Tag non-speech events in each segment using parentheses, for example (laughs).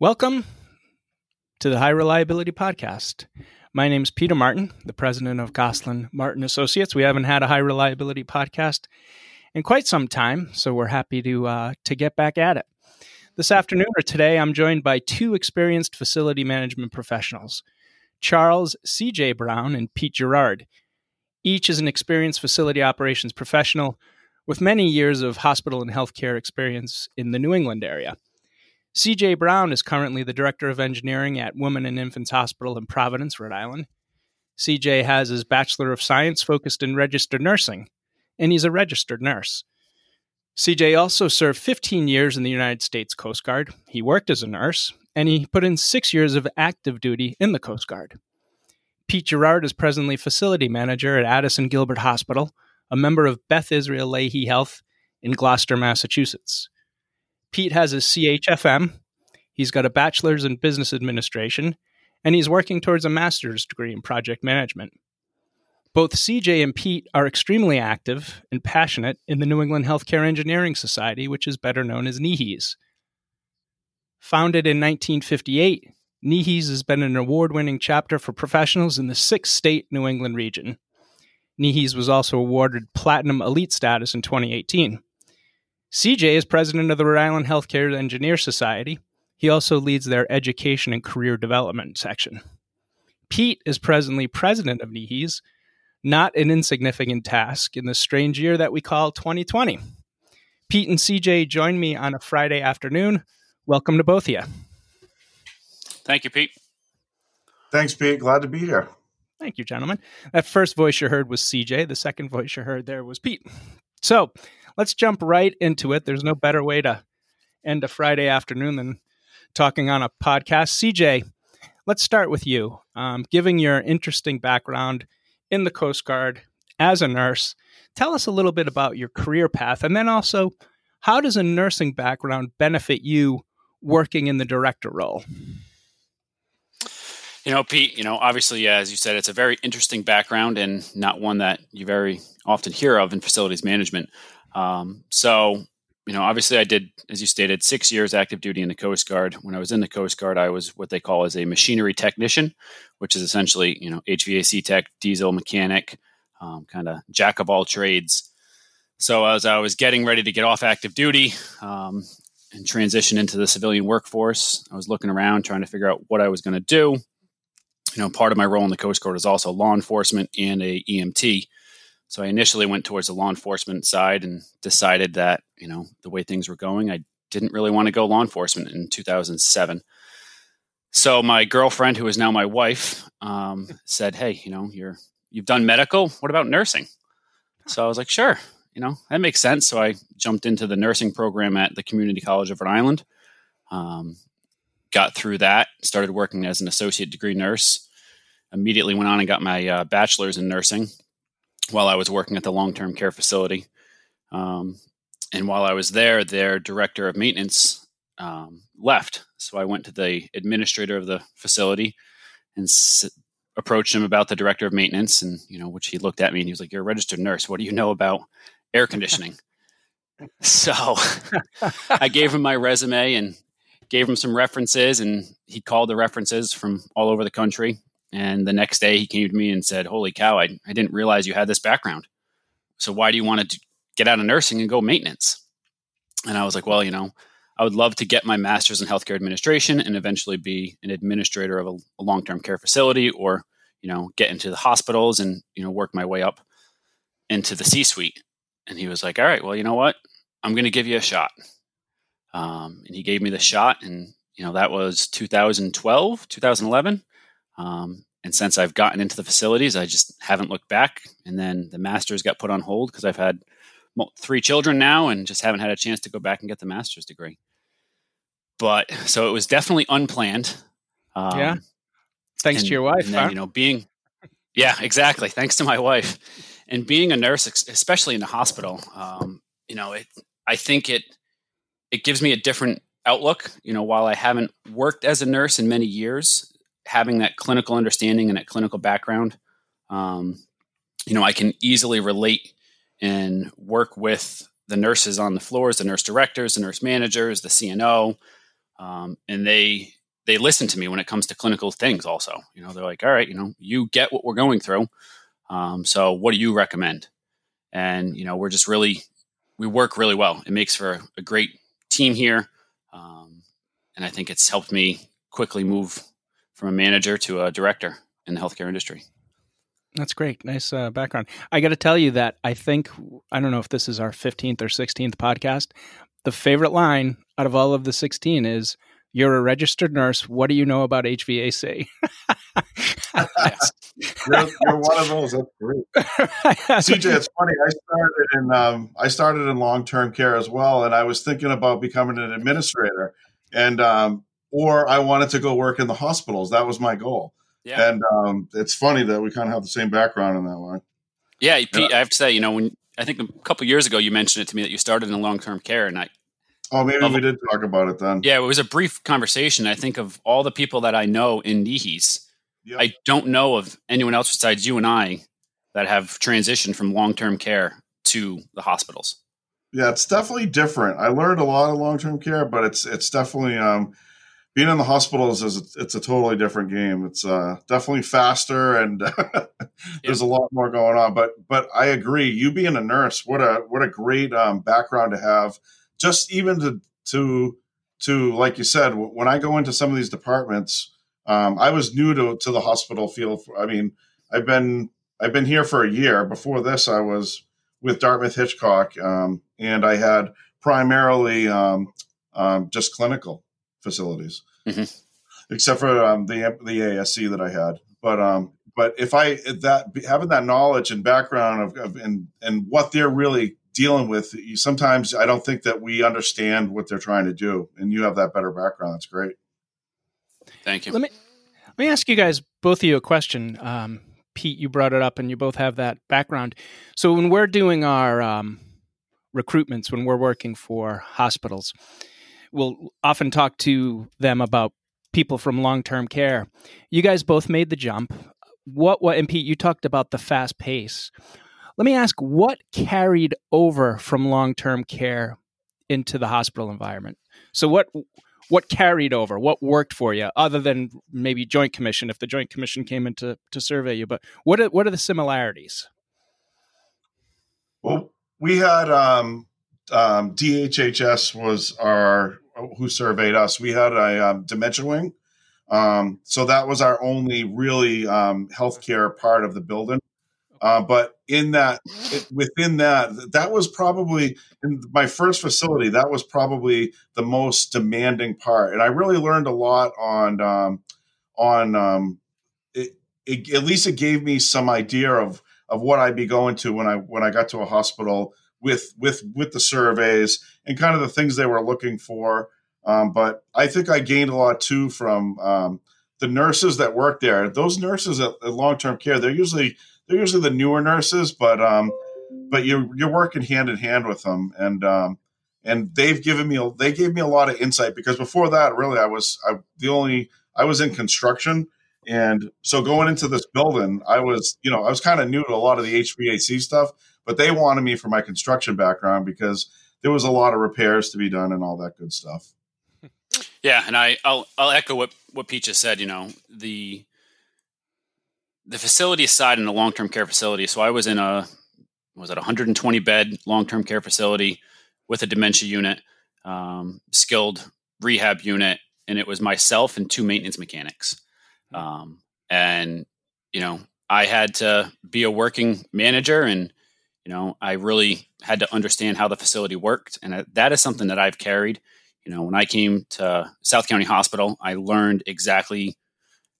Welcome to the High Reliability Podcast. My name is Peter Martin, the president of Goslin Martin Associates. We haven't had a high reliability podcast in quite some time, so we're happy to uh, to get back at it. This afternoon or today, I'm joined by two experienced facility management professionals, Charles C.J. Brown and Pete Gerard. Each is an experienced facility operations professional with many years of hospital and healthcare experience in the New England area. CJ Brown is currently the Director of Engineering at Women and Infants Hospital in Providence, Rhode Island. CJ has his Bachelor of Science focused in registered nursing, and he's a registered nurse. CJ also served 15 years in the United States Coast Guard. He worked as a nurse, and he put in six years of active duty in the Coast Guard. Pete Gerard is presently facility manager at Addison Gilbert Hospital, a member of Beth Israel Lahey Health in Gloucester, Massachusetts. Pete has his CHFM. He's got a bachelor's in business administration, and he's working towards a master's degree in project management. Both CJ and Pete are extremely active and passionate in the New England Healthcare Engineering Society, which is better known as NEHES. Founded in 1958, NEHES has been an award winning chapter for professionals in the six state New England region. NEHES was also awarded Platinum Elite status in 2018. CJ is president of the Rhode Island Healthcare Engineer Society. He also leads their education and career development section. Pete is presently president of NEHES, not an insignificant task in the strange year that we call 2020. Pete and CJ join me on a Friday afternoon. Welcome to both of you. Thank you, Pete. Thanks, Pete. Glad to be here. Thank you, gentlemen. That first voice you heard was CJ. The second voice you heard there was Pete. So, let's jump right into it. There's no better way to end a Friday afternoon than talking on a podcast. CJ, let's start with you. Um, giving your interesting background in the Coast Guard as a nurse, tell us a little bit about your career path, and then also how does a nursing background benefit you working in the director role? You know, Pete, you know, obviously, as you said, it's a very interesting background and not one that you very often hear of in facilities management. Um, so, you know, obviously, I did, as you stated, six years active duty in the Coast Guard. When I was in the Coast Guard, I was what they call as a machinery technician, which is essentially, you know, HVAC tech, diesel mechanic, um, kind of jack of all trades. So, as I was getting ready to get off active duty um, and transition into the civilian workforce, I was looking around trying to figure out what I was going to do. You know, part of my role in the Coast Guard is also law enforcement and a EMT. So I initially went towards the law enforcement side and decided that, you know, the way things were going, I didn't really want to go law enforcement in 2007. So my girlfriend, who is now my wife, um, said, "Hey, you know, you're you've done medical. What about nursing?" So I was like, "Sure, you know, that makes sense." So I jumped into the nursing program at the Community College of Rhode Island. Um, got through that, started working as an associate degree nurse. Immediately went on and got my uh, bachelor's in nursing while I was working at the long term care facility. Um, and while I was there, their director of maintenance um, left. So I went to the administrator of the facility and s- approached him about the director of maintenance. And, you know, which he looked at me and he was like, You're a registered nurse. What do you know about air conditioning? (laughs) so I gave him my resume and gave him some references. And he called the references from all over the country and the next day he came to me and said, Holy cow, I, I didn't realize you had this background. So why do you want to get out of nursing and go maintenance? And I was like, Well, you know, I would love to get my master's in healthcare administration and eventually be an administrator of a, a long term care facility or, you know, get into the hospitals and, you know, work my way up into the C suite. And he was like, All right, well, you know what? I'm going to give you a shot. Um, and he gave me the shot. And, you know, that was 2012, 2011. Um, and since I've gotten into the facilities, I just haven't looked back. And then the master's got put on hold because I've had three children now and just haven't had a chance to go back and get the master's degree. But so it was definitely unplanned. Um, yeah. Thanks and, to your wife. And then, huh? you know, being, yeah, exactly. Thanks to my wife. And being a nurse, especially in the hospital, um, you know, it, I think it, it gives me a different outlook. You know, while I haven't worked as a nurse in many years, having that clinical understanding and that clinical background, um, you know, I can easily relate and work with the nurses on the floors, the nurse directors, the nurse managers, the CNO, um, and they they listen to me when it comes to clinical things. Also, you know, they're like, "All right, you know, you get what we're going through. Um, so, what do you recommend?" And you know, we're just really we work really well. It makes for a great team here, um, and I think it's helped me quickly move from a manager to a director in the healthcare industry. That's great. Nice uh, background. I got to tell you that I think, I don't know if this is our 15th or 16th podcast. The favorite line out of all of the 16 is, You're a registered nurse. What do you know about HVAC? (laughs) (laughs) you're, you're, one of those. That's great. (laughs) CJ, it's funny. I started in um, I started in long term care as well, and I was thinking about becoming an administrator, and um, or I wanted to go work in the hospitals. That was my goal. Yeah. And um, it's funny that we kind of have the same background in that one. Yeah, Pete, yeah. I have to say, you know, when I think a couple years ago you mentioned it to me that you started in long term care, and I. Oh, maybe we did talk about it then. Yeah, it was a brief conversation. I think of all the people that I know in NEHES, yep. I don't know of anyone else besides you and I that have transitioned from long term care to the hospitals. Yeah, it's definitely different. I learned a lot of long term care, but it's it's definitely um, being in the hospitals is it's a totally different game. It's uh, definitely faster and (laughs) there's yeah. a lot more going on. But but I agree. You being a nurse, what a what a great um, background to have. Just even to to to like you said, when I go into some of these departments, um, I was new to to the hospital field. I mean, I've been I've been here for a year. Before this, I was with Dartmouth Hitchcock, um, and I had primarily um, um, just clinical facilities, mm-hmm. except for um, the the ASC that I had. But um, but if I that having that knowledge and background of, of and and what they're really dealing with, sometimes I don't think that we understand what they're trying to do, and you have that better background. That's great. Thank you. Let me let me ask you guys both of you a question. Um, Pete, you brought it up, and you both have that background. So when we're doing our um, recruitments, when we're working for hospitals, we'll often talk to them about people from long-term care. You guys both made the jump. What what and Pete, you talked about the fast pace. Let me ask what carried over from long-term care into the hospital environment. So what what carried over? What worked for you other than maybe joint commission if the joint commission came in to, to survey you, but what are, what are the similarities? Well, we had um, um, DHHS was our who surveyed us, we had a um, dementia wing. Um, so that was our only really um, healthcare part of the building. Uh, but in that, it, within that, that was probably in my first facility. That was probably the most demanding part, and I really learned a lot on um, on. Um, it, it, at least it gave me some idea of of what I'd be going to when I when I got to a hospital with with with the surveys and kind of the things they were looking for. Um, but I think I gained a lot too from um, the nurses that work there. Those nurses at, at long term care, they're usually they're usually the newer nurses, but um, but you're you're working hand in hand with them, and um, and they've given me they gave me a lot of insight because before that, really, I was I, the only I was in construction. And so going into this building, I was, you know, I was kind of new to a lot of the HVAC stuff, but they wanted me for my construction background because there was a lot of repairs to be done and all that good stuff. Yeah, and I I'll I'll echo what what Pete just said. You know the the facility side in a long term care facility. So I was in a was it 120 bed long term care facility with a dementia unit, um, skilled rehab unit, and it was myself and two maintenance mechanics. Um, and you know I had to be a working manager and you know, I really had to understand how the facility worked, and that is something that I've carried. You know, when I came to South County Hospital, I learned exactly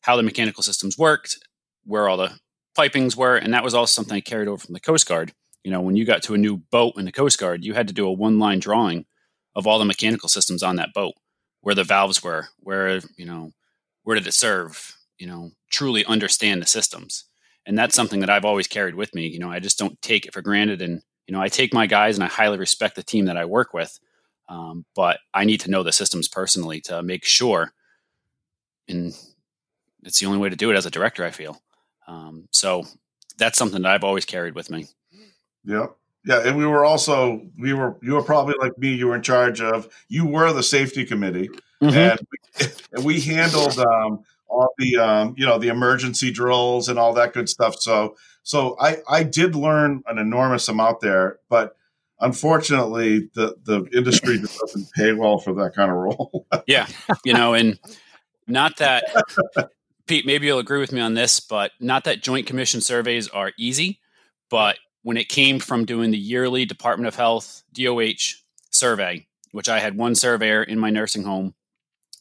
how the mechanical systems worked, where all the pipings were, and that was also something I carried over from the Coast Guard. You know, when you got to a new boat in the Coast Guard, you had to do a one line drawing of all the mechanical systems on that boat, where the valves were, where, you know, where did it serve, you know, truly understand the systems and that's something that I've always carried with me. You know, I just don't take it for granted, and you know, I take my guys and I highly respect the team that I work with, um, but I need to know the systems personally to make sure, and it's the only way to do it as a director. I feel um, so. That's something that I've always carried with me. Yeah. Yeah, and we were also we were you were probably like me. You were in charge of you were the safety committee, mm-hmm. and, we, (laughs) and, we, handled um, all the um, you know the emergency drills and all that good stuff. So so I I did learn an enormous amount there, but unfortunately the the industry just doesn't pay well for that kind of role. (laughs) yeah, you know, and not that Pete, maybe you'll agree with me on this, but not that joint commission surveys are easy, but when it came from doing the yearly Department of Health DOH survey, which I had one surveyor in my nursing home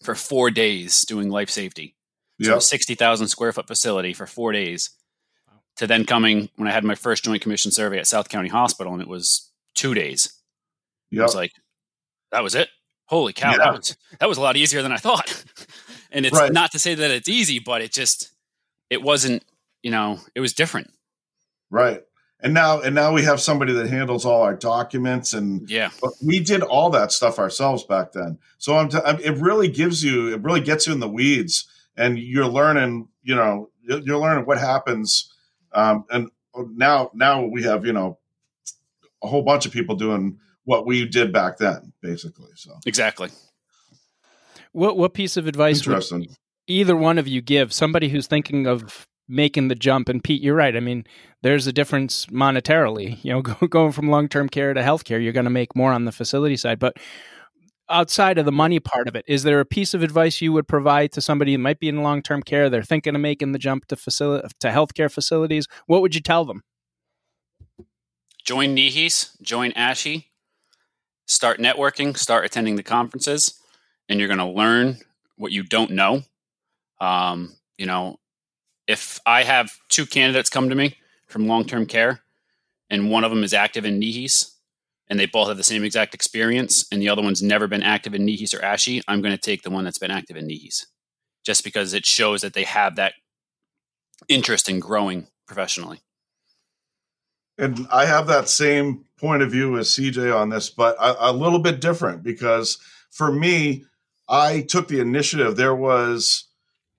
for four days doing life safety. So yep. 60,000 square foot facility for four days to then coming when I had my first joint commission survey at South County Hospital and it was two days. Yep. I was like, that was it. Holy cow. Yeah. That was, that was a lot easier than I thought. (laughs) and it's right. not to say that it's easy, but it just, it wasn't, you know, it was different. Right and now and now we have somebody that handles all our documents and yeah we did all that stuff ourselves back then so I'm, t- I'm it really gives you it really gets you in the weeds and you're learning you know you're learning what happens um, and now now we have you know a whole bunch of people doing what we did back then basically so exactly what what piece of advice would either one of you give somebody who's thinking of making the jump. And Pete, you're right. I mean, there's a difference monetarily. You know, (laughs) going from long term care to healthcare, you're going to make more on the facility side. But outside of the money part of it, is there a piece of advice you would provide to somebody who might be in long term care? They're thinking of making the jump to facility to healthcare facilities. What would you tell them? Join NEHES, join ASHE, start networking, start attending the conferences, and you're going to learn what you don't know. Um, you know, if I have two candidates come to me from long term care, and one of them is active in NEHES, and they both have the same exact experience, and the other one's never been active in NEHES or ASHE, I'm going to take the one that's been active in NEHES, just because it shows that they have that interest in growing professionally. And I have that same point of view as CJ on this, but a, a little bit different because for me, I took the initiative. There was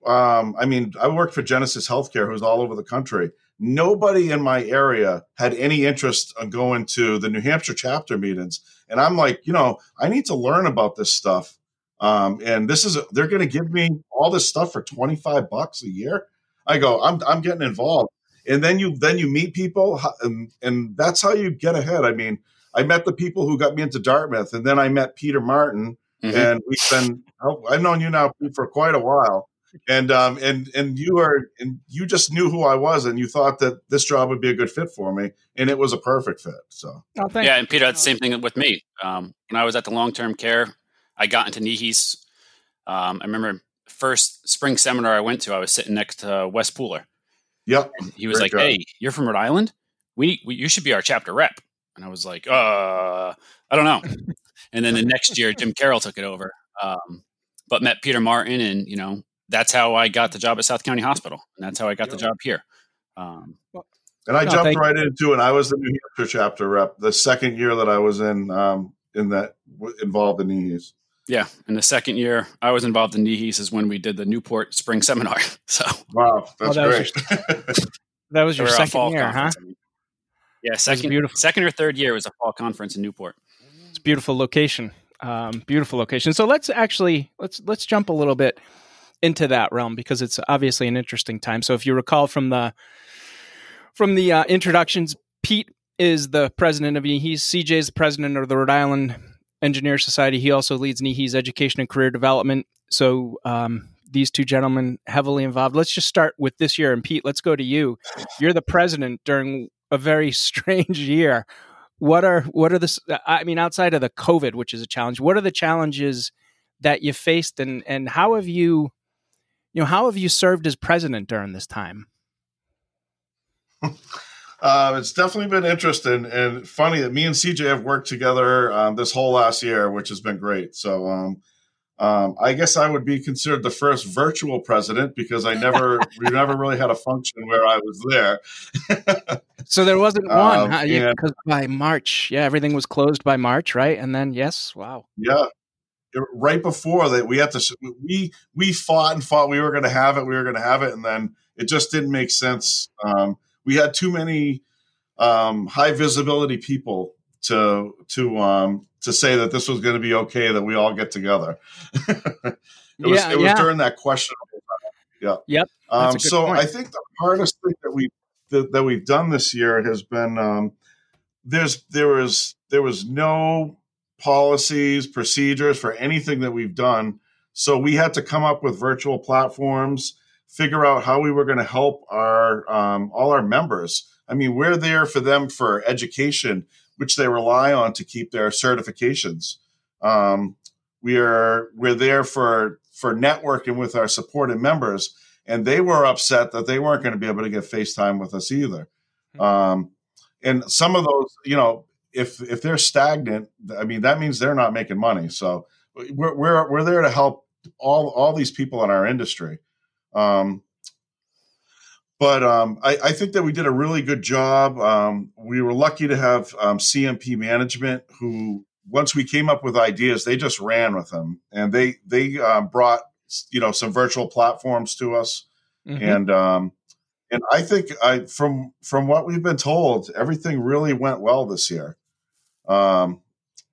um, I mean, I worked for Genesis Healthcare, who's all over the country. Nobody in my area had any interest in going to the New Hampshire chapter meetings. And I'm like, you know, I need to learn about this stuff. Um, and this is, they're going to give me all this stuff for 25 bucks a year. I go, I'm, I'm getting involved. And then you, then you meet people and, and that's how you get ahead. I mean, I met the people who got me into Dartmouth and then I met Peter Martin mm-hmm. and we've been, I've known you now for quite a while and um and and you are and you just knew who I was and you thought that this job would be a good fit for me and it was a perfect fit. So oh, yeah, and Peter, that's the same thing with me. Um, when I was at the long term care, I got into NEHES. Um, I remember first spring seminar I went to, I was sitting next to Wes Pooler. Yep. And he was Great like, "Hey, you're from Rhode Island. We, we you should be our chapter rep." And I was like, "Uh, I don't know." (laughs) and then the next year, Jim Carroll took it over. Um, but met Peter Martin, and you know, that's how I got the job at South County Hospital, and that's how I got the job here. Um, and I no, jumped right into it. I was the New Hampshire chapter rep the second year that I was in um, in that involved in NEHES. Yeah, and the second year I was involved in NEHES is when we did the Newport Spring Seminar. (laughs) So wow, that's oh, that great. Was your, (laughs) that was your second year, huh? Yeah, second beautiful. second or third year was a fall conference in Newport. It's beautiful location. Um, beautiful location. So let's actually let's let's jump a little bit into that realm because it's obviously an interesting time. So if you recall from the from the uh, introductions, Pete is the president of NEHES. CJ is the president of the Rhode Island Engineer Society. He also leads NEHES education and career development. So um, these two gentlemen heavily involved. Let's just start with this year. And Pete, let's go to you. You're the president during a very (laughs) strange year. What are what are the? I mean, outside of the COVID, which is a challenge, what are the challenges that you faced, and and how have you you know, how have you served as president during this time? (laughs) Uh, it's definitely been interesting and funny that me and CJ have worked together um, this whole last year, which has been great. So, um, um, I guess I would be considered the first virtual president because I never, (laughs) we never really had a function where I was there. (laughs) so there wasn't one, huh? because by March, yeah, everything was closed by March, right? And then, yes, wow, yeah, right before that we had to we we fought and fought we were going to have it we were going to have it and then it just didn't make sense um, we had too many um, high visibility people to to um, to say that this was going to be okay that we all get together. (laughs) it Yeah, was it was yeah. during that questionable time. Yeah. Yep, Um, so point. I think the hardest thing that we that, that we've done this year has been um, there's there was there was no policies procedures for anything that we've done. So we had to come up with virtual platforms, figure out how we were going to help our um, all our members. I mean, we're there for them for education, which they rely on to keep their certifications. Um, we are we're there for for networking with our supported members, and they were upset that they weren't going to be able to get FaceTime with us either. Um, and some of those, you know, if if they're stagnant, I mean, that means they're not making money. So we're we're we're there to help all all these people in our industry. Um, but um, I, I think that we did a really good job. Um, we were lucky to have um, CMP management who, once we came up with ideas, they just ran with them, and they they um, brought you know some virtual platforms to us, Mhm. and um, and I think I from from what we've been told, everything really went well this year. Um,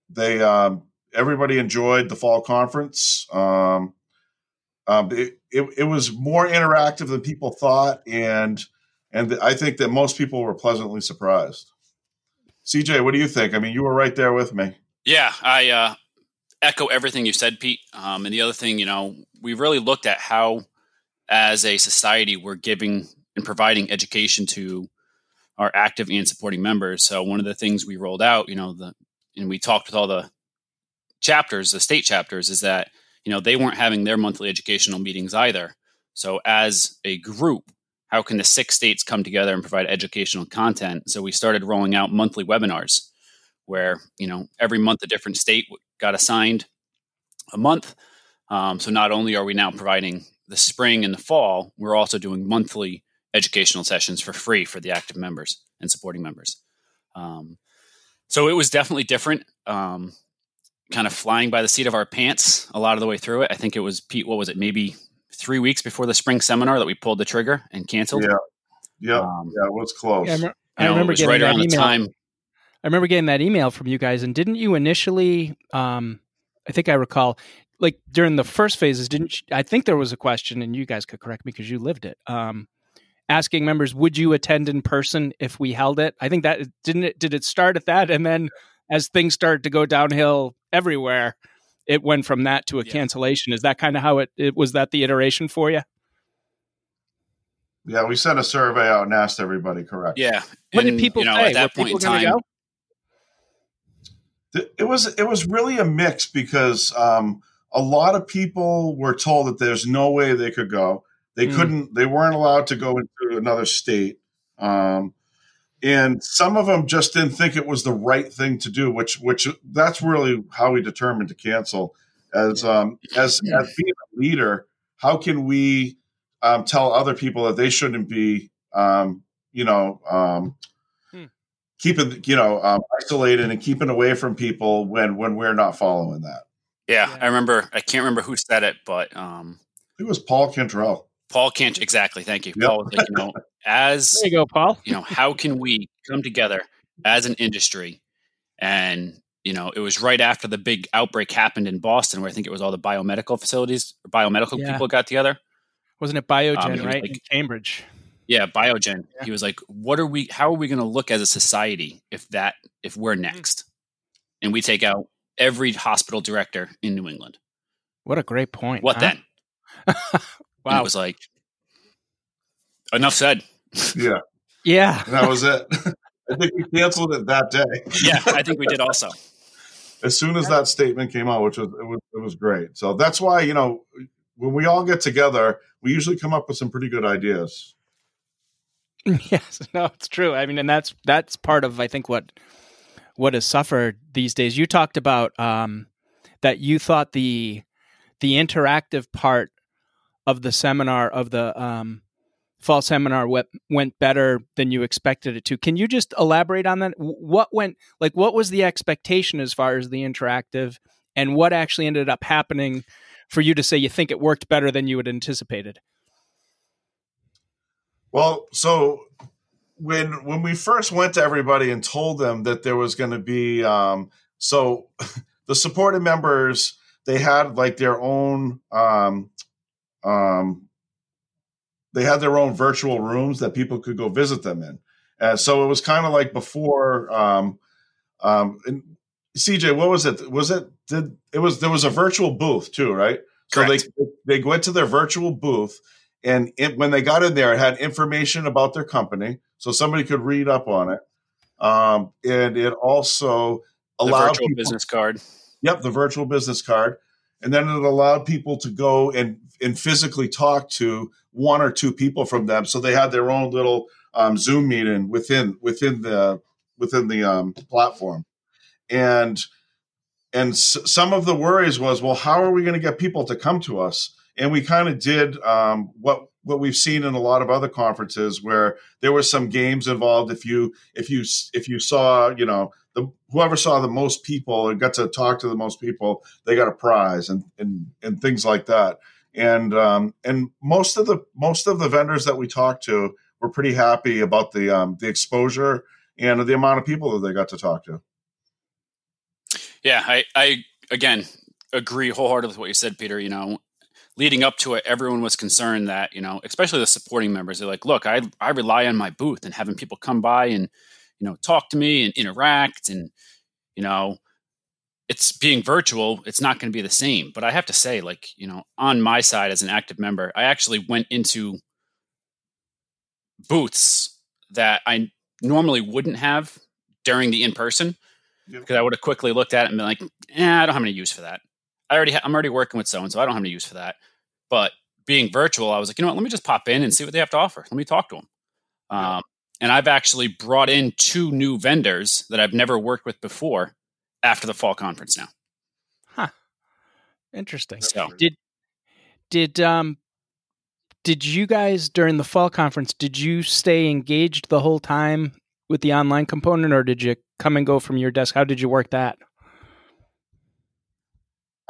they um, everybody enjoyed the fall conference. Um, um, it, it, it was more interactive than people thought, and and I think that most people were pleasantly surprised. CJ, what do you think? I mean, you were right there with me. Yeah, I uh, echo everything you said, Pete. Um, and the other thing, you know, we really looked at how, as a society, we're giving and providing education to our active and supporting members. So one of the things we rolled out, you know, the and we talked with all the chapters, the state chapters, is that you know they weren't having their monthly educational meetings either. So as a group, how can the six states come together and provide educational content? So we started rolling out monthly webinars where you know every month a different state got assigned a month. Um, so not only are we now providing the spring and the fall, we're also doing monthly educational sessions for free for the active members and supporting members. Um, so it was definitely different. Um, kind of flying by the seat of our pants a lot of the way through it. I think it was Pete. What was it? Maybe three weeks before the spring seminar that we pulled the trigger and canceled. Yeah, yeah, Um, yeah. It was close. Yeah, I, rem- you I know, remember it was getting right that around the email. time. I remember getting that email from you guys, and didn't you initially? Um, I think I recall, like during the first phases, didn't you, I think there was a question, and you guys could correct me because you lived it. Um, asking members, would you attend in person if we held it? I think that didn't it. Did it start at that, and then as things started to go downhill everywhere, it went from that to a Yeah. cancellation. Is that kind of how it, it was? That the iteration for you? Yeah, we sent a survey out and asked everybody. Correct. Yeah. What And, did people you know, say? At that Were point in time, go? It was it was really a mix because um, a lot of people were told that there's no way they could go. They Mm. couldn't. They weren't allowed to go into another state. Um, and some of them just didn't think it was the right thing to do. Which which that's really how we determined to cancel. As um, as (laughs) as being a leader, how can we um, tell other people that they shouldn't be um, you know um, Hmm. keeping you know um, isolated and keeping away from people when when we're not following that. yeah, Yeah. I remember. I can't remember who said it, but um, It was Paul Cantrell. Paul can't exactly. Thank you. Yep. Paul like, you know, as There you go, Paul. you know, how can we come together as an industry? And you know, it was right after the big outbreak happened in Boston, where I think it was all the biomedical facilities, or biomedical Yeah. people got together. Wasn't it Biogen, Um, was right? like- in Cambridge. Yeah, Biogen. Yeah. He was like, "What are we? How are we going to look as a society if that if we're Hmm. next, and we take out every hospital director in New England? What a great point. What huh? then?" (laughs) And wow. it was like, enough said. Yeah, yeah. and that was it. (laughs) I think we canceled it that day. Yeah, I think we did also. As soon as that statement came out, which was it was it was great. So that's why you know when we all get together, we usually come up with some pretty good ideas. (laughs) yes. No, it's true. I mean, and that's that's part of I think what what has suffered these days. You talked about um, that you thought the the interactive part of the seminar of the um, fall seminar went, went better than you expected it to. Can you just elaborate on that? What went like? What was the expectation as far as the interactive, and what actually ended up happening for you to say you think it worked better than you had anticipated? Well, so when when we first went to everybody and told them that there was going to be um, so (laughs) the supported members they had like their own um, um, they had their own virtual rooms that people could go visit them in. And so it was kind of like before. Um, um, CJ, what was it? Was it did it was there was a virtual booth too, right? Correct. So they they went to their virtual booth, and it, when they got in there, it had information about their company, so somebody could read up on it. Um, and it also allowed the virtual people, business card. Yep, the virtual business card, and then it allowed people to go and and physically talk to one or two people from them. So they had their own little um, Zoom meeting within within the within the um, platform, and and s- some of the worries was, well, how are we going to get people to come to us? And we kind of did um, what what we've seen in a lot of other conferences where there were some games involved. If you if you if you saw you know the whoever saw the most people and got to talk to the most people, they got a prize and and and things like that. And um, and most of the most of the vendors that we talked to were pretty happy about the um, the exposure and the amount of people that they got to talk to. Yeah, I, I again agree wholeheartedly with what you said, Peter. You know, leading up to it, everyone was concerned that you know, especially the supporting members, they're like, "Look, I I rely on my booth and having people come by and you know talk to me and interact, and you know, it's being virtual. It's not going to be the same." But I have to say, like you know, on my side as an active member, I actually went into booths that I normally wouldn't have during the in person because I would have quickly looked at it and been like, eh, I don't have any use for that. I already ha- I'm already working with so and so. I don't have any use for that. But being virtual, I was like, you know what? Let me just pop in and see what they have to offer. Let me talk to them. Um, and I've actually brought in two new vendors that I've never worked with before after the fall conference now. Huh. Interesting. So Did did um did you guys during the fall conference did you stay engaged the whole time with the online component or did you come and go from your desk? How did you work that?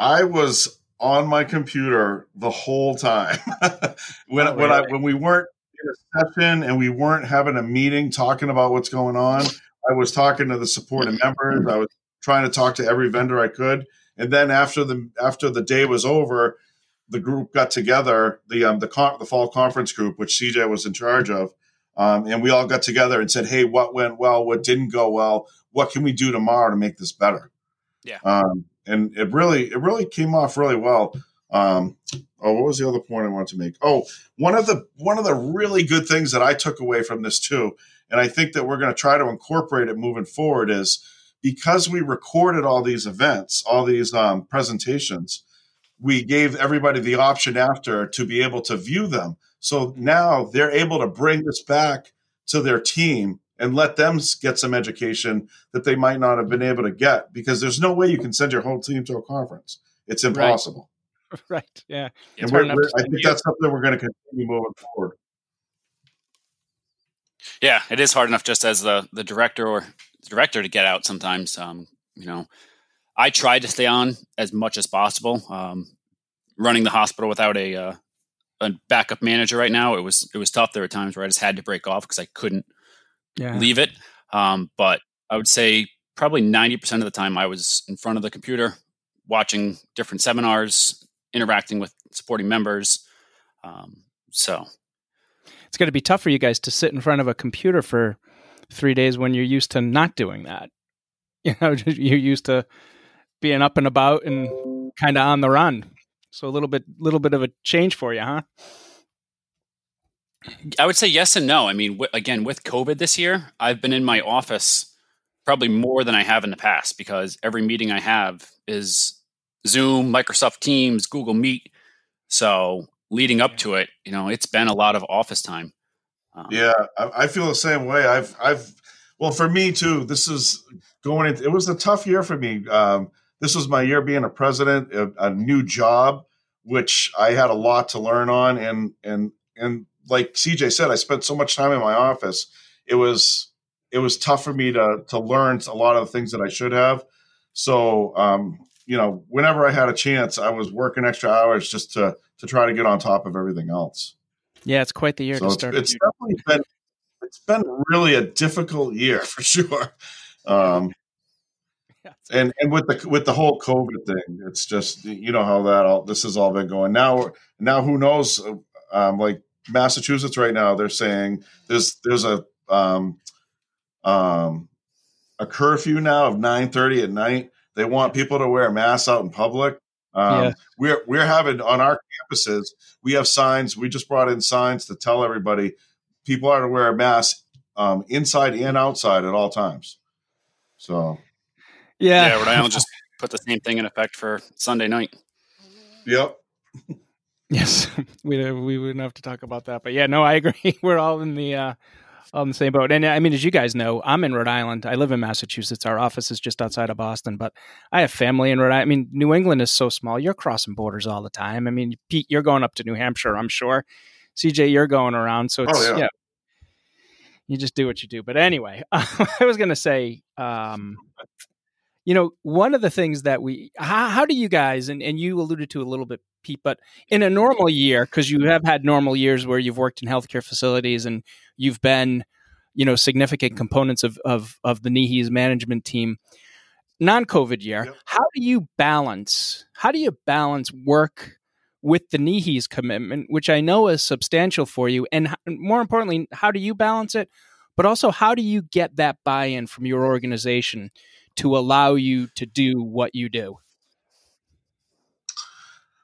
I was on my computer the whole time (laughs) when Oh, when I when we weren't in a session and we weren't having a meeting talking about what's going on. I was talking to the supporting members. I was trying to talk to every vendor I could, and then after the after the day was over, the group got together the um the con- the fall conference group, which CJ was in charge of, um, and we all got together and said, "Hey, what went well? What didn't go well? What can we do tomorrow to make this better?" Yeah. Um, and it really it really came off really well. Um, oh, what was the other point I wanted to make? Oh, one of the one of the really good things that I took away from this too, and I think that we're going to try to incorporate it moving forward is because we recorded all these events, all these um, presentations, we gave everybody the option after to be able to view them. So now they're able to bring this back to their team and let them get some education that they might not have been able to get because there's no way you can send your whole team to a conference. It's impossible. (laughs) right. Yeah. Yeah. It's And we're, hard enough we're- I think you. that's something we're going to continue moving forward. Yeah, it is hard enough just as the the director or the director to get out sometimes. Um, you know, I tried to stay on as much as possible. Um, running the hospital without a uh, a backup manager right now, it was it was tough. There were times where I just had to break off because I couldn't Yeah. leave it. Um, but I would say probably ninety percent of the time I was in front of the computer, watching different seminars, interacting with supporting members. Um, so It's going to be tough for you guys to sit in front of a computer for 3 days when you're used to not doing that. (laughs) You know, you're used to being up and about and kind of on the run. So a little bit little bit of a change for you, huh? I would say yes and no. I mean, w- again, with COVID this year, I've been in my office probably more than I have in the past because every meeting I have is Zoom, Microsoft Teams, Google Meet. So leading up to it, you know, it's been a lot of office time. Um, Yeah, I, I feel the same way. I've, I've, well, for me too. This is going. Into, it was a tough year for me. Um, this was my year being a president, a, a new job, which I had a lot to learn on, and and and like CJ said, I spent so much time in my office. It was it was tough for me to to learn a lot of the things that I should have. So, um, you know, whenever I had a chance, I was working extra hours just to to try to get on top of everything else. Yeah, it's quite the year So to it's, start. it's definitely been it's been really a difficult year (laughs) for sure. Um, (laughs) and and with the with the whole COVID thing, it's just you know how that all this has all been going. Now now who knows? Um, like Massachusetts right now, they're saying there's there's a um, um, a curfew now of nine thirty at night. They want people to wear masks out in public. Um, yeah. We're we're having on our campuses. We have signs. We just brought in signs to tell everybody people are to wear a mask um, inside and outside at all times. So, yeah, yeah. Rhode Island (laughs) just put the same thing in effect for Sunday night. Yep. Yes, (laughs) we we wouldn't have to talk about that, but yeah, no, I agree. (laughs) We're all in the uh, all in the same boat. And I mean, as you guys know, I'm in Rhode Island. I live in Massachusetts. Our office is just outside of Boston, but I have family in Rhode Island. I mean, New England is so small. You're crossing borders all the time. I mean, Pete, you're going up to New Hampshire, I'm sure. CJ, you're going around. So it's, oh, yeah. yeah. You just do what you do. But anyway, (laughs) I was going to say, um, you know, one of the things that we, how, how do you guys, and, and you alluded to a little bit, Pete, but in a normal year, because you have had normal years where you've worked in healthcare facilities and you've been, you know, significant components of of, of the NEHES management team. Non-COVID year, yep. how do you balance? How do you balance work with the NEHES commitment, which I know is substantial for you, and more importantly, how do you balance it? But also, how do you get that buy-in from your organization to allow you to do what you do?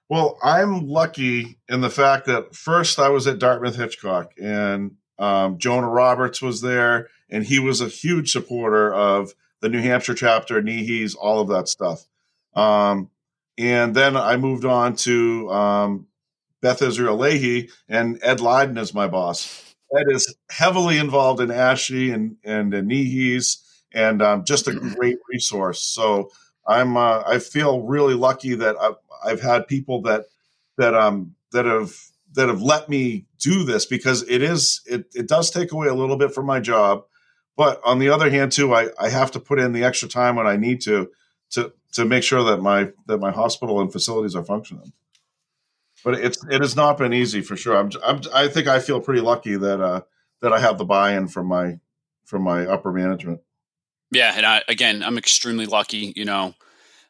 Well, I'm lucky in the fact that first I was at Dartmouth Hitchcock and um, Jonah Roberts was there, and he was a huge supporter of the New Hampshire chapter, NEHES, all of that stuff. Um, and then I moved on to um, Beth Israel Lahey, and Ed Leiden is my boss. Ed is heavily involved in ASHE and and, and NEHES, and um, just a great resource. So I'm uh, I feel really lucky that I've, I've had people that that um that have that have let me do this because it is it, it does take away a little bit from my job. But on the other hand too I, I have to put in the extra time when i need to to to make sure that my that my hospital and facilities are functioning. But it's it has not been easy for sure. I'm, I'm i think i feel pretty lucky that uh that i have the buy-in from my from my upper management yeah and I, again i'm extremely lucky you know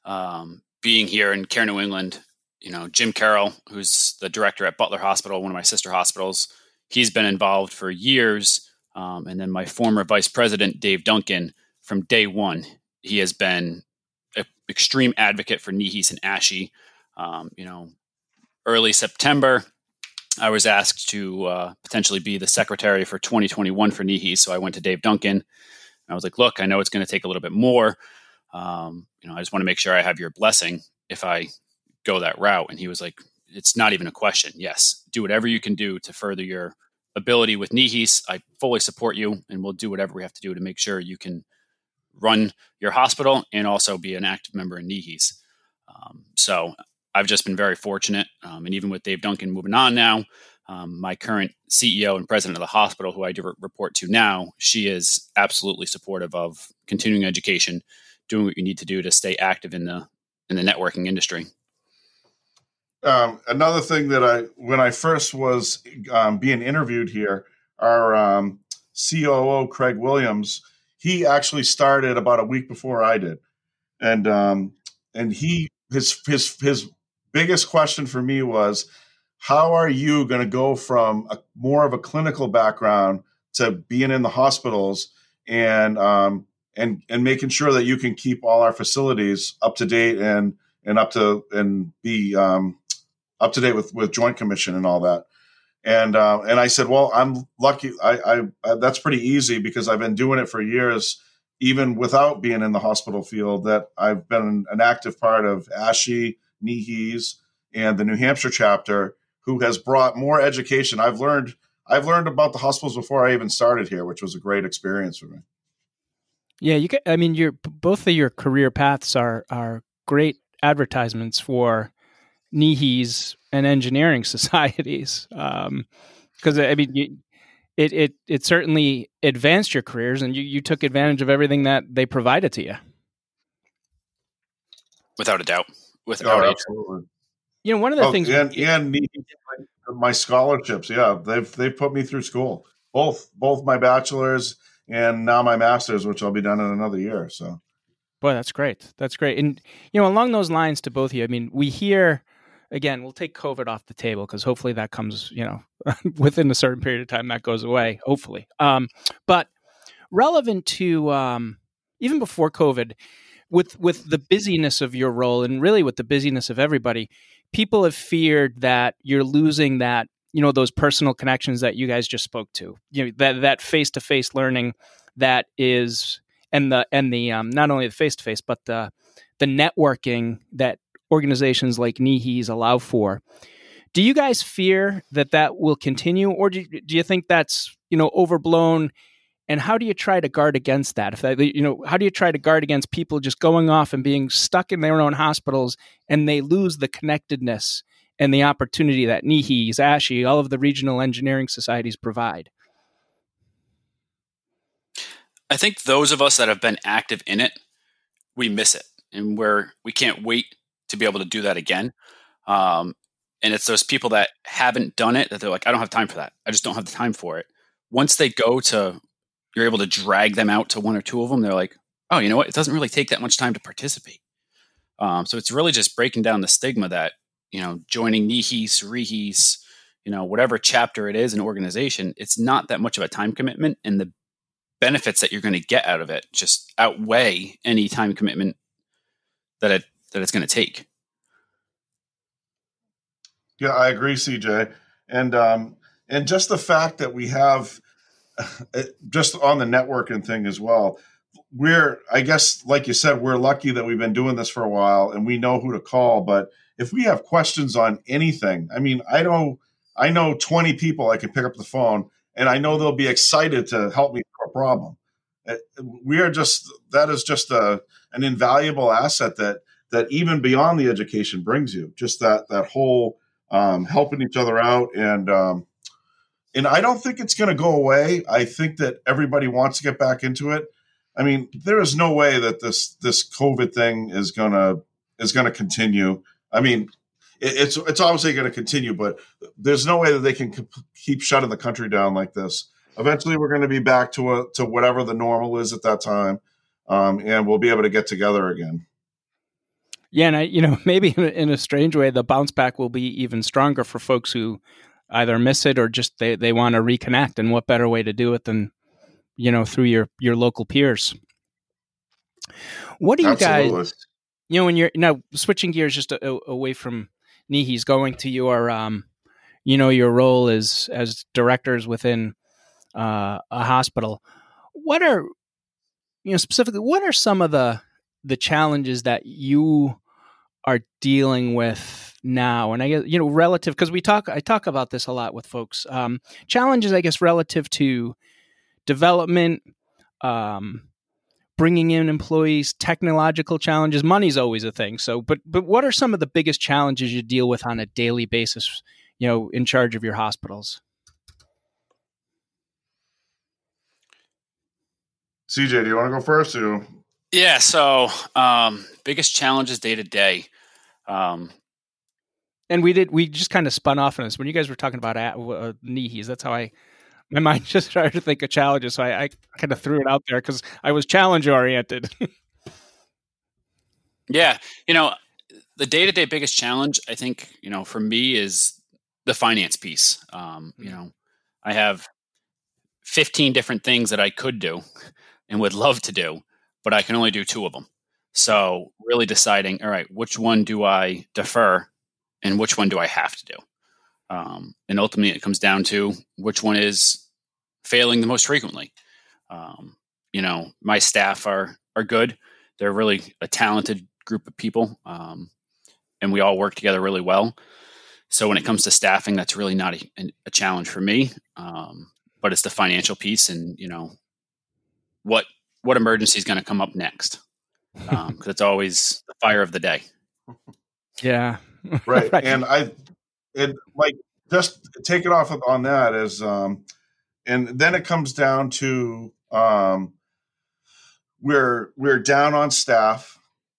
um, being here in care new england you know, Jim Carroll, who's the director at Butler Hospital, one of my sister hospitals, he's been involved for years. Um, and then my former vice president, Dave Duncan, from day one, he has been an extreme advocate for NEHES and ASHE. Um, you know, early September, I was asked to uh, potentially be the secretary for 2021 for NEHES. So I went to Dave Duncan. I was like, look, I know it's going to take a little bit more. Um, you know, I just want to make sure I have your blessing if I go that route. And he was like, it's not even a question. Yes, do whatever you can do to further your ability with NEHES. I fully support you, and we'll do whatever we have to do to make sure you can run your hospital and also be an active member in NEHES. Um, so I've just been very fortunate. Um, and even with Dave Duncan moving on now, um, my current CEO and president of the hospital, who I do report to now, she is absolutely supportive of continuing education, doing what you need to do to stay active in the in the networking industry. Um, another thing that I, when I first was um, being interviewed here, our um, COO Craig Williams, he actually started about a week before I did, and um, and he his his his biggest question for me was, how are you going to go from a, more of a clinical background to being in the hospitals and um, and and making sure that you can keep all our facilities up to date and and up to and be um, up to date with with Joint Commission and all that. And uh, and I said, well, I'm lucky. I, I, I that's pretty easy because I've been doing it for years, even without being in the hospital field. That I've been an active part of ASHE, NEHES, and the New Hampshire chapter, who has brought more education. I've learned I've learned about the hospitals before I even started here, which was a great experience for me. Yeah, you. Can, I mean, your both of your career paths are are great advertisements for NEHES and engineering (laughs) societies. Because um, I mean, you, it it it certainly advanced your careers, and you you took advantage of everything that they provided to you. Without a doubt, without oh, absolutely. You know, one of the oh, things, and, and my scholarships, yeah, they've they've put me through school, both both my bachelor's and now my master's, which I'll be done in another year. So boy, that's great. That's great. And you know, along those lines, to both of you, I mean, we hear again, we'll take COVID off the table because hopefully that comes, you know, (laughs) within a certain period of time that goes away. Hopefully, um, but relevant to um, even before COVID, with with the busyness of your role and really with the busyness of everybody, people have feared that you're losing that you know those personal connections that you guys just spoke to. You know that that face to face learning that is and the and the um, not only the face to face but the the networking that organizations like NEHES allow for. Do you guys fear that that will continue, or do do you think that's you know overblown? And how do you try to guard against that? If that, you know, how do you try to guard against people just going off and being stuck in their own hospitals and they lose the connectedness and the opportunity that NEHES, ASHE, all of the regional engineering societies provide? I think those of us that have been active in it, we miss it, and where we can't wait to be able to do that again. Um, and it's those people that haven't done it that they're like, I don't have time for that. I just don't have the time for it. Once they go to, you're able to drag them out to one or two of them. They're like, oh, you know what? It doesn't really take that much time to participate. Um, so it's really just breaking down the stigma that you know joining NEHES, RIHIs, you know whatever chapter it is in organization, it's not that much of a time commitment, and the benefits that you're going to get out of it just outweigh any time commitment that it that it's going to take. Yeah, I agree, CJ, and um, and just the fact that we have just on the networking thing as well. We're, I guess, like you said, we're lucky that we've been doing this for a while and we know who to call. But if we have questions on anything, I mean, I know, I know 20 people I can pick up the phone and I know they'll be excited to help me a problem. Uh, we are just that is just a an invaluable asset that that even beyond the education brings you. Just that that whole um, helping each other out and um, and I don't think it's going to go away. I think that everybody wants to get back into it. I mean, there is no way that this this COVID thing is gonna is gonna continue. I mean, it's it's obviously going to continue, but there's no way that they can keep shutting the country down like this. Eventually, we're going to be back to a, to whatever the normal is at that time, um, and we'll be able to get together again. Yeah, and I, you know, (laughs) maybe in a strange way, the bounce back will be even stronger for folks who either miss it or just they, they want to reconnect. And what better way to do it than, you know, through your your local peers. What do you Absolutely. guys, you know, when you're now switching gears just a, a, away from NEHES going to your um, you know your role as as directors within uh, a hospital what are you know specifically what are some of the the challenges that you are dealing with now and i guess you know relative because we talk i talk about this a lot with folks um, challenges i guess relative to development um, bringing in employees, technological challenges. Money's always a thing. So, but but what are some of the biggest challenges you deal with on a daily basis? You know, in charge of your hospitals. CJ, do you want to go first? Or? Yeah. So, um, biggest challenges day to day. Um, and we did. We just kind of spun off on this when you guys were talking about uh, NEHES. That's how I my mind (laughs) just started to think of challenges, so I, I kind of threw it out there because I was challenge oriented. (laughs) yeah, you know, the day to day biggest challenge, I think, you know, for me is the finance piece. Um, you mm-hmm. know, I have 15 different things that I could do (laughs) and would love to do, but I can only do two of them. So, really deciding, all right, which one do I defer and which one do I have to do? Um, and ultimately, it comes down to which one is failing the most frequently. Um, you know, my staff are are good. They're really a talented group of people, um, and we all work together really well. So when it comes to staffing, that's really not a, a challenge for me. Um, but it's the financial piece, and you know, what what emergency is going to come up next? Because (laughs) um, it's always the fire of the day. (laughs) Yeah, (laughs) right. right. And I it like just take it off on that as um and then it comes down to um we're we're down on staff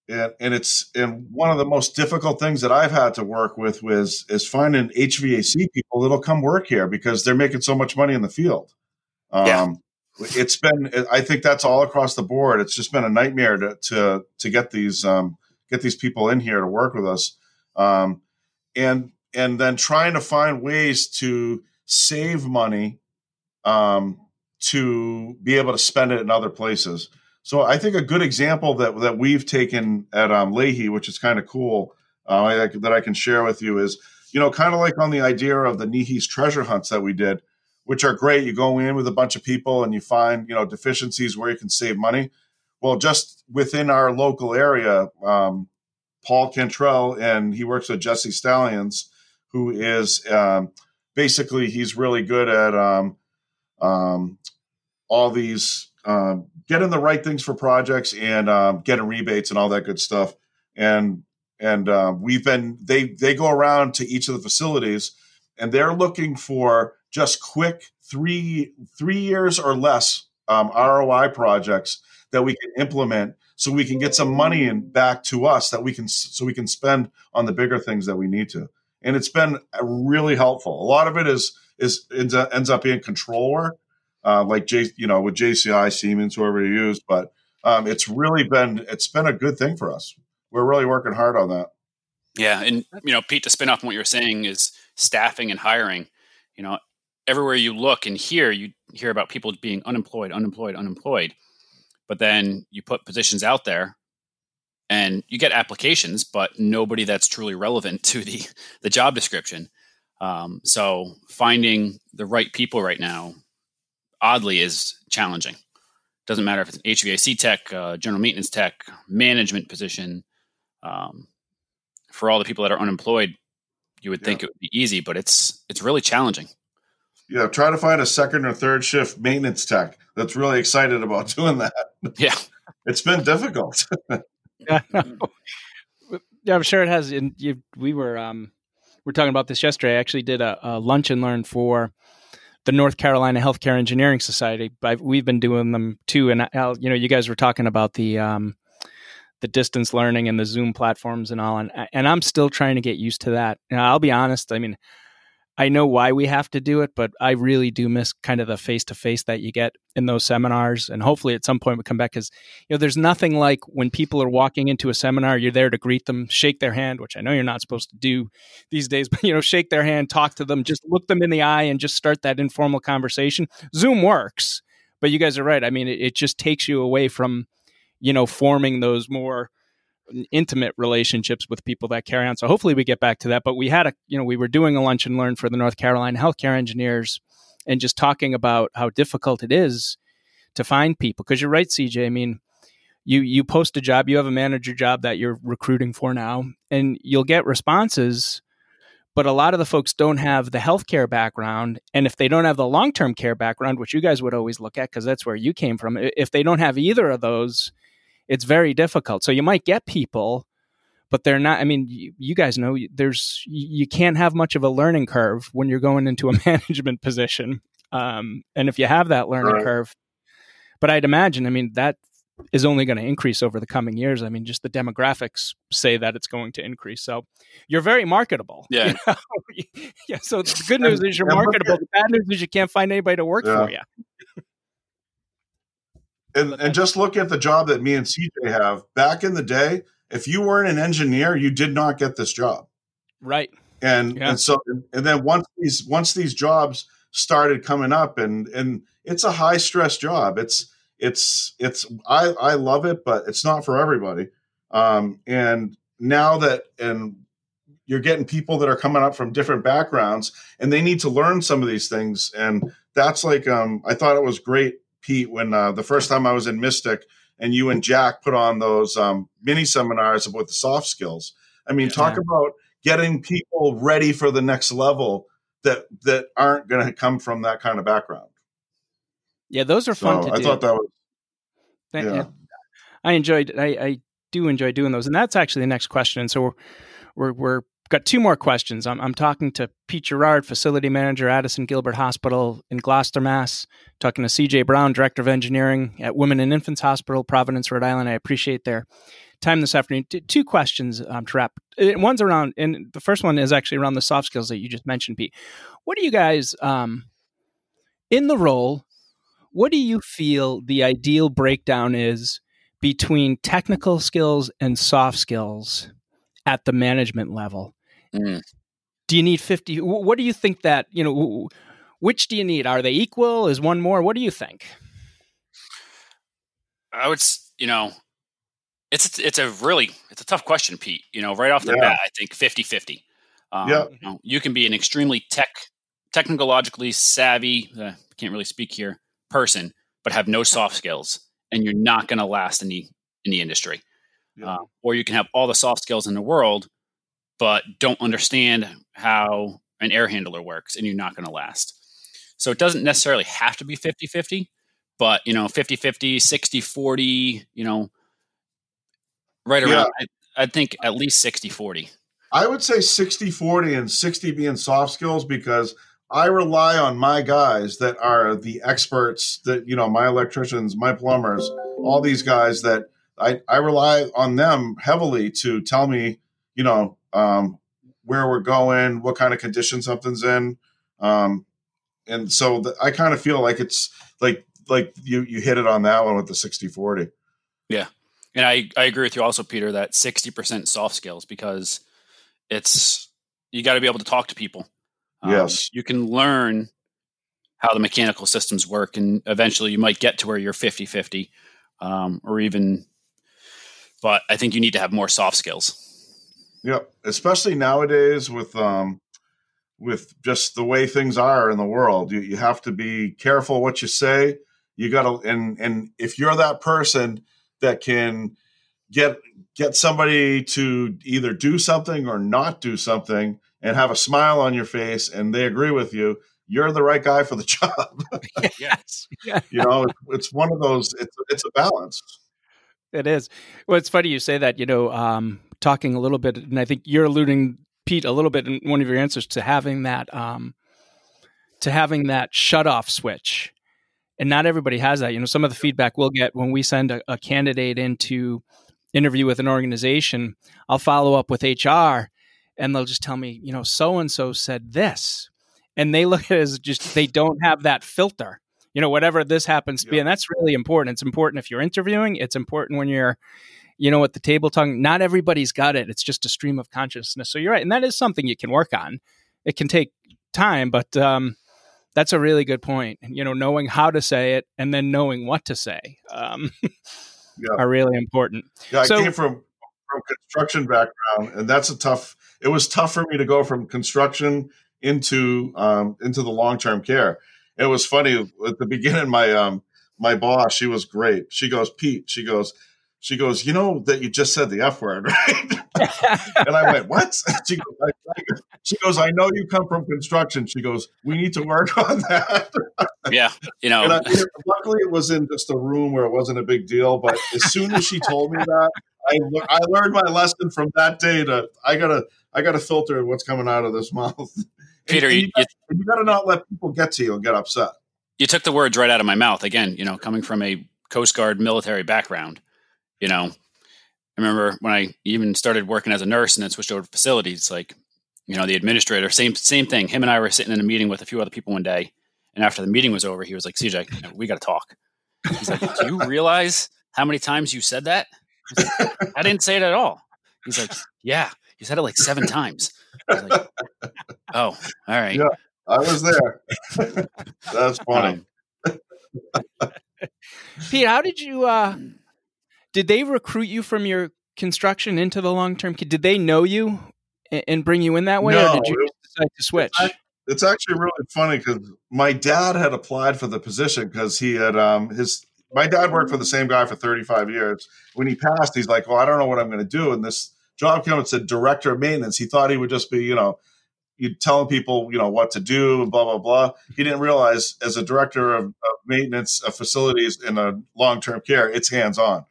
and, and it's and one of the most difficult things that I've had to work with was is finding HVAC people that'll come work here because they're making so much money in the field. Um, yeah. it's been I think that's all across the board. It's just been a nightmare to to to get these um, get these people in here to work with us, um, and and then trying to find ways to save money um, to be able to spend it in other places. So I think a good example that that we've taken at um, Lahey, which is kind of cool, uh, that I can share with you is you know kind of like on the idea of the NEHES treasure hunts that we did which are great. You go in with a bunch of people and you find, you know, deficiencies where you can save money. Well, just within our local area, um, Paul Cantrell, and he works with Jesse Stallions, who is um, basically he's really good at um, um, all these um, getting the right things for projects and um, getting rebates and all that good stuff. And and uh, we've been they they go around to each of the facilities and they're looking for just quick three three years or less um, ROI projects that we can implement so we can get some money back to us that we can so we can spend on the bigger things that we need to. And it's been really helpful. A lot of it is is ends up, ends up being control work uh, like J, you know with JCI Siemens whoever you use but um, it's really been it's been a good thing for us. We're really working hard on that. Yeah and you know Pete to spin off on what you're saying is staffing and hiring. You know everywhere you look and hear, you hear about people being unemployed, unemployed, unemployed. But then you put positions out there and you get applications, but nobody that's truly relevant to the, (laughs) the job description. Um, so finding the right people right now, oddly, is challenging. Doesn't matter if it's an HVAC tech, uh, general maintenance tech, management position. Um, for all the people that are unemployed, you would yeah. think it would be easy, but it's it's really challenging you know, try to find a second or third shift maintenance tech that's really excited about (laughs) doing that. Yeah. (laughs) it's been difficult. yeah, (laughs) yeah, I'm sure it has. And you, we were, um, we are talking about this yesterday. I actually did a, a lunch and learn for the North Carolina Healthcare Engineering Society. I've, we've been doing them too. And I'll, you know, you guys were talking about the, um, the distance learning and the Zoom platforms and all, and and I'm still trying to get used to that. I'll be honest. I mean, I know why we have to do it, but I really do miss kind of the face to face that you get in those seminars. And hopefully at some point we come back because, you know, there's nothing like when people are walking into a seminar, you're there to greet them, shake their hand, which I know you're not supposed to do these days, (laughs) but, you know, shake their hand, talk to them, just look them in the eye and just start that informal conversation. Zoom works, but you guys are right. I mean, it, it just takes you away from, you know, forming those more, intimate relationships with people that carry on. So hopefully we get back to that. But we had a, you know, we were doing a lunch and learn for the North Carolina healthcare engineers and just talking about how difficult it is to find people. Because you're right, CJ. I mean, you you post a job, you have a manager job that you're recruiting for now, and you'll get responses. But a lot of the folks don't have the healthcare background. And if they don't have the long term care background, which you guys would always look at because that's where you came from, if they don't have either of those, it's very difficult. So you might get people, but they're not. I mean, you, you, guys know there's you can't have much of a learning curve when you're going into a (laughs) management position. Um, and if you have that learning right. curve, but I'd imagine, I mean, that is only going to increase over the coming years. I mean, just the demographics say that it's going to increase. So you're very marketable. (laughs) Yeah. You know? (laughs) yeah. So the good news is you're marketable. The bad news is you can't find anybody to work yeah. for you and, and just look at the job that me and CJ have. Back in the day, if you weren't an engineer, you did not get this job. Right. And yeah. and so and then once these once these jobs started coming up and and it's a high stress job. It's it's it's I I love it, but it's not for everybody. Um and now that and you're getting people that are coming up from different backgrounds and they need to learn some of these things and that's like um I thought it was great Pete, when uh, the first time I was in Mystic and you and Jack put on those um, mini seminars about the soft skills. I mean, yeah. talk about getting people ready for the next level that that aren't going to come from that kind of background. Yeah, those are fun so I do. thought that was. Yeah. I enjoyed. I, I do enjoy doing those, and that's actually the next question. So we're we're, we're got two more questions. I'm, I'm talking to Pete Gerard, facility manager, Addison Gilbert Hospital in Gloucester, Mass. Talking to CJ Brown, director of engineering at Women and Infants Hospital, Providence, Rhode Island. I appreciate their time this afternoon. T- two questions um, to wrap. Uh, one's around, and the first one is actually around the soft skills that you just mentioned, Pete. What do you guys, um, in the role, what do you feel the ideal breakdown is between technical skills and soft skills at the management level? Mm. Do you need 50? What do you think that, you know, which do you need? Are they equal? Is one more? What do you think? I would, you know, it's it's a really it's a tough question, Pete. You know, right off the yeah. bat, I think 50-50. Um, yeah. You, know, you can be an extremely tech technologically savvy, uh, can't really speak here, person, but have no soft (laughs) skills, and you're not going to last in the in the industry. Yeah. Uh, or you can have all the soft skills in the world, but don't understand how an air handler works, and you're not going to last. So it doesn't necessarily have to be 50-50, but you know, 50-50, 60-40, you know, right around yeah. I, I think at least 60-40. I would say 60 40 and 60 being soft skills because I rely on my guys that are the experts that, you know, my electricians, my plumbers, all these guys that I, I rely on them heavily to tell me, you know, um, where we're going, what kind of condition something's in. Um, and so the, I kind of feel like it's like, like you, you hit it on that one with the 60 40. Yeah. And I, I agree with you also, Peter, that 60% soft skills because it's, you got to be able to talk to people um, yes. You can learn how the mechanical systems work, and eventually you might get to where you're 50 50 um, or even, but I think you need to have more soft skills. Yep. Especially nowadays with, um, with just the way things are in the world, you, you have to be careful what you say. You got to, and, and if you're that person that can get, get somebody to either do something or not do something, and have a smile on your face and they agree with you, you're the right guy for the (laughs) job. (laughs) yes. You know, it's one of those, it's, it's a balance. It is. Well, it's funny you say that, you know, um, talking a little bit, and I think you're alluding, Pete, a little bit in one of your answers to having that, um, to having that shut off switch. And not everybody has that. You know, some of the feedback we'll get when we send a, a candidate into interview with an organization, I'll follow up with HR and they'll just tell me, you know, so and so said this. And they look (laughs) at it as just they don't have that filter. You know, whatever this happens to yeah. be. And that's really important. It's important if you're interviewing, it's important when you're, you know, at the table tongue, Not everybody's got it. It's just a stream of consciousness. So you're right. And that is something you can work on. It can take time, but um, that's a really good point. You know, knowing how to say it and then knowing what to say um, (laughs) yeah. are really important. Yeah, I so, came from from construction background, and that's a tough it was tough for me to go from construction into um, into the long term care. It was funny at the beginning. My um, my boss, she was great. She goes, Pete. She goes, she goes. You know that you just said the f word, (laughs) right? and I went, what? (laughs) She goes, I, she goes, I know you come from construction. She goes, we need to work (laughs) on that. yeah, you know. I, luckily, it was in just a room where it wasn't a big deal. But as soon as she told me that, I, I learned my lesson from that day. To I gotta I got to filter what's coming out of this mouth. Peter, and, and you, you, you got to not let people get to you and get upset. You took the words right out of my mouth. Again, you know, coming from a Coast Guard military background, you know, I remember when I even started working as a nurse and then switched over to facilities. Like, you know, the administrator, same same thing. Him and I were sitting in a meeting with a few other people one day, and after the meeting was over, he was like, "CJ, we got to talk." He's like, "Do you (laughs) realize how many times you said that?" Like, I didn't say it at all. He's like, "Yeah." You said it like seven times. Like, oh, all right. Yeah, I was there. (laughs) That's funny. (laughs) Pete, how did you? uh Did they recruit you from your construction into the long term? Did they know you and bring you in that way, no, or did you it, decide to switch? It's, it's actually really funny because my dad had applied for the position because he had um his my dad worked for the same guy for 35 years. When he passed, he's like, "Well, I don't know what I'm going to do." And this job came and said director of maintenance. He thought he would just be, you know, you telling people, you know, what to do and blah blah blah. He didn't realize as a director of, of maintenance of facilities in a long term care, it's hands on.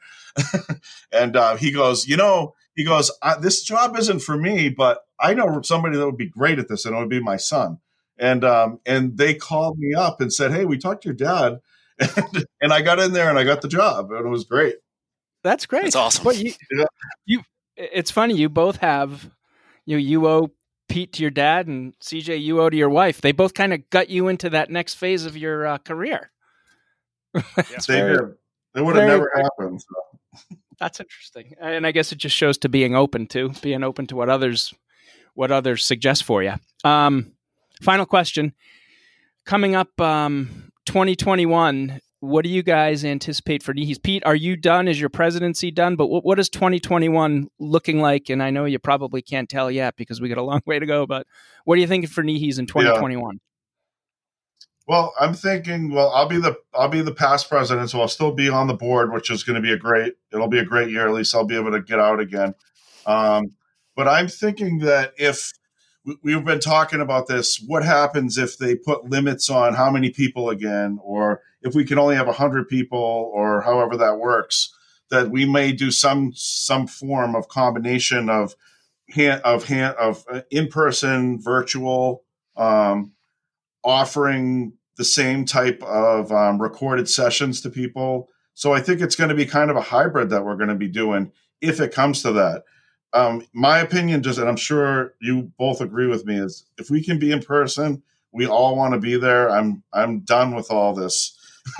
(laughs) and uh, he goes, you know, he goes, this job isn't for me, but I know somebody that would be great at this, and it would be my son. And um, and they called me up and said, hey, we talked to your dad, (laughs) and, and I got in there and I got the job, and it was great. That's great. That's awesome. But you, (laughs) yeah. you it's funny you both have you know, you owe Pete to your dad and CJ you owe to your wife. They both kind of got you into that next phase of your uh, career. they very, did. It would have never happened. So. That's interesting, and I guess it just shows to being open to being open to what others what others suggest for you. Um, final question: coming up, um, 2021. What do you guys anticipate for NEHES? Pete, are you done? Is your presidency done? But what, what is 2021 looking like? And I know you probably can't tell yet because we got a long (laughs) way to go. But what are you thinking for NEHES in 2021? Well, I'm thinking. Well, I'll be the I'll be the past president, so I'll still be on the board, which is going to be a great. It'll be a great year. At least I'll be able to get out again. Um, but I'm thinking that if we've been talking about this, what happens if they put limits on how many people again, or if we can only have hundred people, or however that works, that we may do some some form of combination of hand of hand of uh, in person, virtual. Um, offering the same type of um, recorded sessions to people. So I think it's going to be kind of a hybrid that we're going to be doing if it comes to that. Um, my opinion, just and I'm sure you both agree with me, is if we can be in person, we all want to be there. I'm I'm done with all this. (laughs)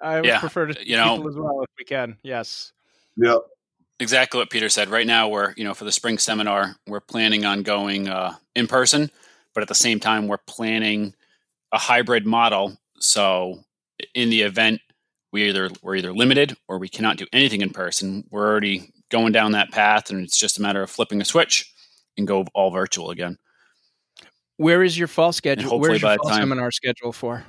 I would yeah, prefer to you know as well if we can. Yes. Yep. Exactly what Peter said. Right now, we're you know for the spring seminar, we're planning on going uh, in person but at the same time we're planning a hybrid model. So in the event we either we're either limited or we cannot do anything in person we're already going down that path and it's just a matter of flipping a switch and go all virtual again. Where is your fall schedule? where's your fall time, seminar schedule for?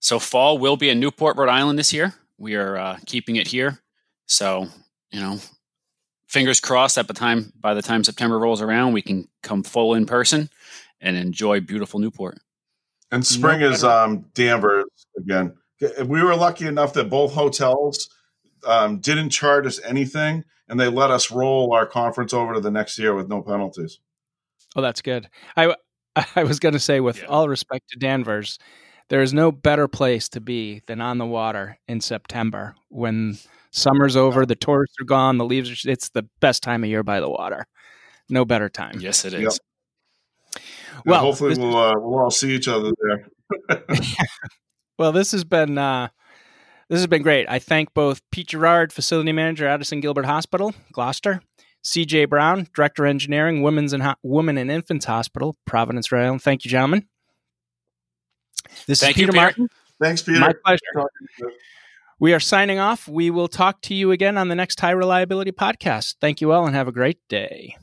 So fall will be in newport rhode island this year. We are uh, keeping it here. So you know fingers crossed at the time by the time september rolls around we can come full in person and enjoy beautiful Newport. And spring no is um, Danvers again. We were lucky enough that both hotels um, didn't charge us anything, and they let us roll our conference over to the next year with no penalties. Oh, that's good. I (laughs) I was going to say, with yeah. all respect to Danvers, there is no better place to be than on the water in September when summer's over, the tourists are gone, the leaves are. It's the best time of year by the water. No better time. Yes, it is. Yep. Well, hopefully we'll uh, we'll all see each other there. (laughs) (laughs) well, this has been uh, this has been great. I thank both Pete Gerard, facility manager, Addison Gilbert Hospital, Gloucester, C.J. Brown, director of engineering, Women's and Ho- Women and Infants Hospital, Providence, Rhode Island. Thank you, gentlemen. This thank is Peter, you, Peter Martin. Thanks, Peter. My pleasure. We are signing off. We will talk to you again on the next High Reliability podcast. Thank you all and have a great day.